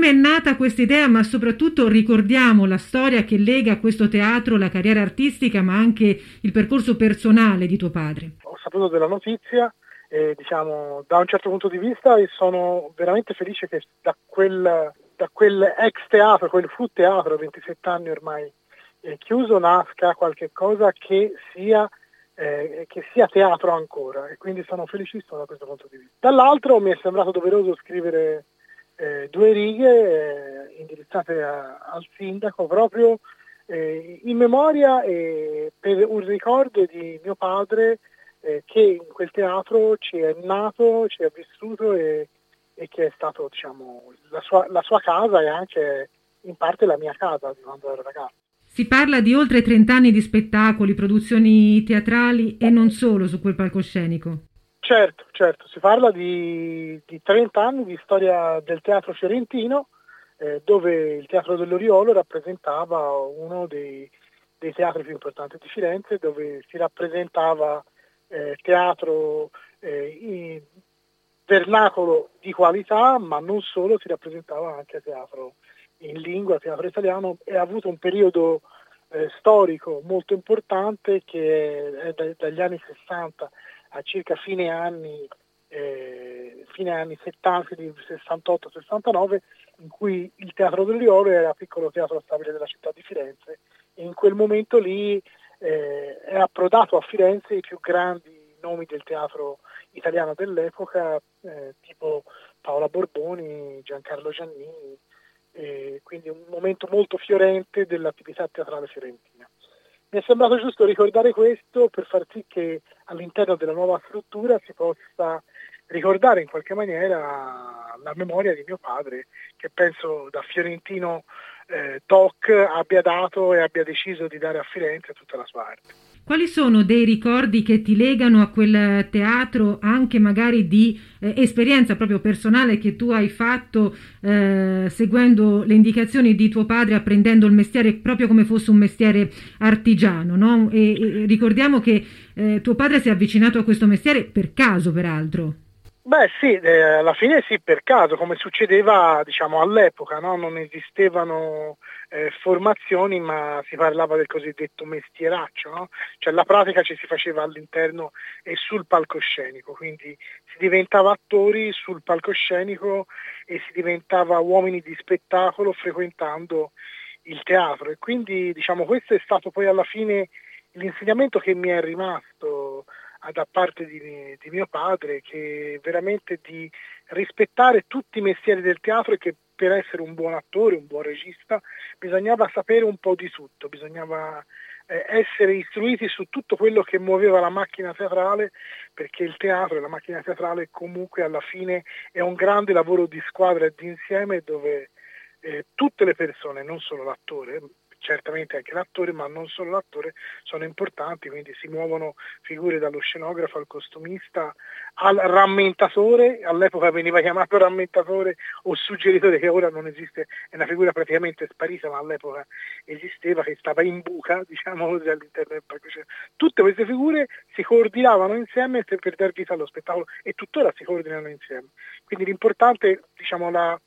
come è nata questa idea, ma soprattutto ricordiamo la storia che lega questo teatro la carriera artistica, ma anche il percorso personale di tuo padre. Ho saputo della notizia e diciamo da un certo punto di vista sono veramente felice che da quel, da quel ex teatro, quel fu teatro, 27 anni ormai eh, chiuso, nasca qualche cosa che sia eh, che sia teatro ancora e quindi sono felicissimo da questo punto di vista. Dall'altro mi è sembrato doveroso scrivere eh, due righe eh, indirizzate a, al sindaco proprio eh, in memoria e per un ricordo di mio padre eh, che in quel teatro ci è nato, ci è vissuto e, e che è stato diciamo, la, sua, la sua casa e anche in parte la mia casa di quando ero ragazzo. Si parla di oltre 30 anni di spettacoli, produzioni teatrali e non solo su quel palcoscenico. Certo, certo, si parla di, di 30 anni di storia del teatro fiorentino, eh, dove il Teatro dell'Oriolo rappresentava uno dei, dei, teatri più importanti di Firenze, dove si rappresentava eh, teatro eh, vernacolo di qualità, ma non solo, si rappresentava anche teatro in lingua, teatro italiano, e ha avuto un periodo eh, storico molto importante che è da, dagli anni 60 a circa fine anni, eh, fine anni 70, 68-69, in cui il Teatro del Lioro era piccolo teatro stabile della città di Firenze e in quel momento lì eh, è approdato a Firenze i più grandi nomi del teatro italiano dell'epoca, eh, tipo Paola Borboni, Giancarlo Giannini, eh, quindi un momento molto fiorente dell'attività teatrale fiorentina. Mi è sembrato giusto ricordare questo per far sì che all'interno della nuova struttura si possa ricordare in qualche maniera la memoria di mio padre, che penso da fiorentino eh, doc abbia dato e abbia deciso di dare a Firenze tutta la sua arte. Quali sono dei ricordi che ti legano a quel teatro, anche magari di eh, esperienza proprio personale che tu hai fatto eh, seguendo le indicazioni di tuo padre, apprendendo il mestiere proprio come fosse un mestiere artigiano? No? E, e ricordiamo che eh, tuo padre si è avvicinato a questo mestiere per caso, peraltro. Beh sì, eh, alla fine sì, per caso, come succedeva diciamo, all'epoca, no? non esistevano eh, formazioni ma si parlava del cosiddetto mestieraccio, no? cioè la pratica ci si faceva all'interno e sul palcoscenico, quindi si diventava attori sul palcoscenico e si diventava uomini di spettacolo frequentando il teatro e quindi diciamo questo è stato poi alla fine l'insegnamento che mi è rimasto da parte di, di, mio padre che veramente di rispettare tutti i mestieri del teatro e che per essere un buon attore, un buon regista, bisognava sapere un po' di tutto, bisognava eh, essere istruiti su tutto quello che muoveva la macchina teatrale, perché il teatro e la macchina teatrale comunque alla fine è un grande lavoro di squadra e di insieme dove eh, tutte le persone, non solo l'attore, certamente anche l'attore, ma non solo l'attore, sono importanti, quindi si muovono figure dallo scenografo al costumista al rammentatore, all'epoca veniva chiamato rammentatore o suggeritore che ora non esiste, è una figura praticamente sparita, ma all'epoca esisteva, che stava in buca, diciamo così, all'interno del palco. Tutte queste figure si coordinavano insieme per dar vita allo spettacolo e tuttora si coordinano insieme. Quindi l'importante, diciamo, la,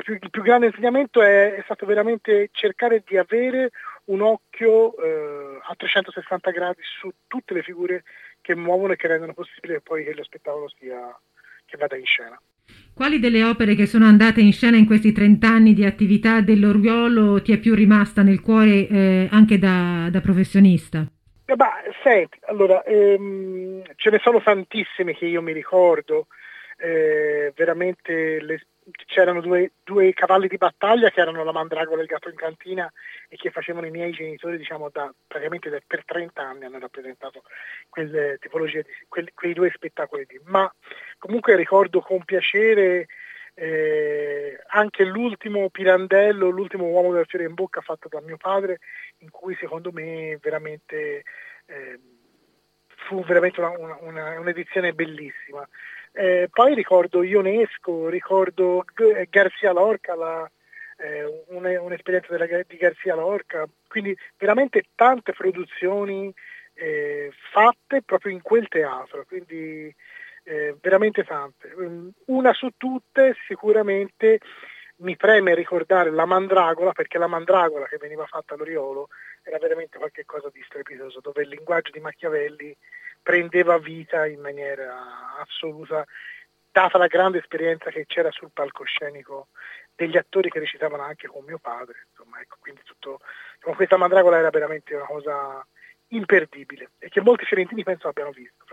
più, il più grande insegnamento è, è, stato veramente cercare di avere un occhio eh, a 360 gradi su tutte le figure che muovono e che rendono possibile poi che lo spettacolo sia, che vada in scena. Quali delle opere che sono andate in scena in questi 30 anni di attività dell'Oriolo ti è più rimasta nel cuore eh, anche da, da professionista? Eh, bah, senti, allora, ehm, ce ne sono tantissime che io mi ricordo, eh, veramente le, c'erano due, due, cavalli di battaglia che erano la mandragola e il gatto in cantina e che facevano i miei genitori diciamo da, praticamente da, per 30 anni hanno rappresentato quelle tipologie di, quelli, quei due spettacoli lì. ma comunque ricordo con piacere eh, anche l'ultimo Pirandello, l'ultimo uomo del fiore in bocca fatto da mio padre in cui secondo me veramente eh, fu veramente una, una, una, un'edizione bellissima eh, poi ricordo Ionesco, ricordo Garzia Lorca, la, eh, un'esperienza della, di Garzia Lorca, quindi veramente tante produzioni eh, fatte proprio in quel teatro, quindi eh, veramente tante. Una su tutte sicuramente mi preme ricordare la mandragola, perché la mandragola che veniva fatta all'Oriolo era veramente qualcosa di strepitoso, dove il linguaggio di Machiavelli prendeva vita in maniera assoluta, data la grande esperienza che c'era sul palcoscenico degli attori che recitavano anche con mio padre. Insomma, ecco, quindi tutto, con questa mandragola era veramente una cosa imperdibile e che molti fiorentini penso abbiano visto.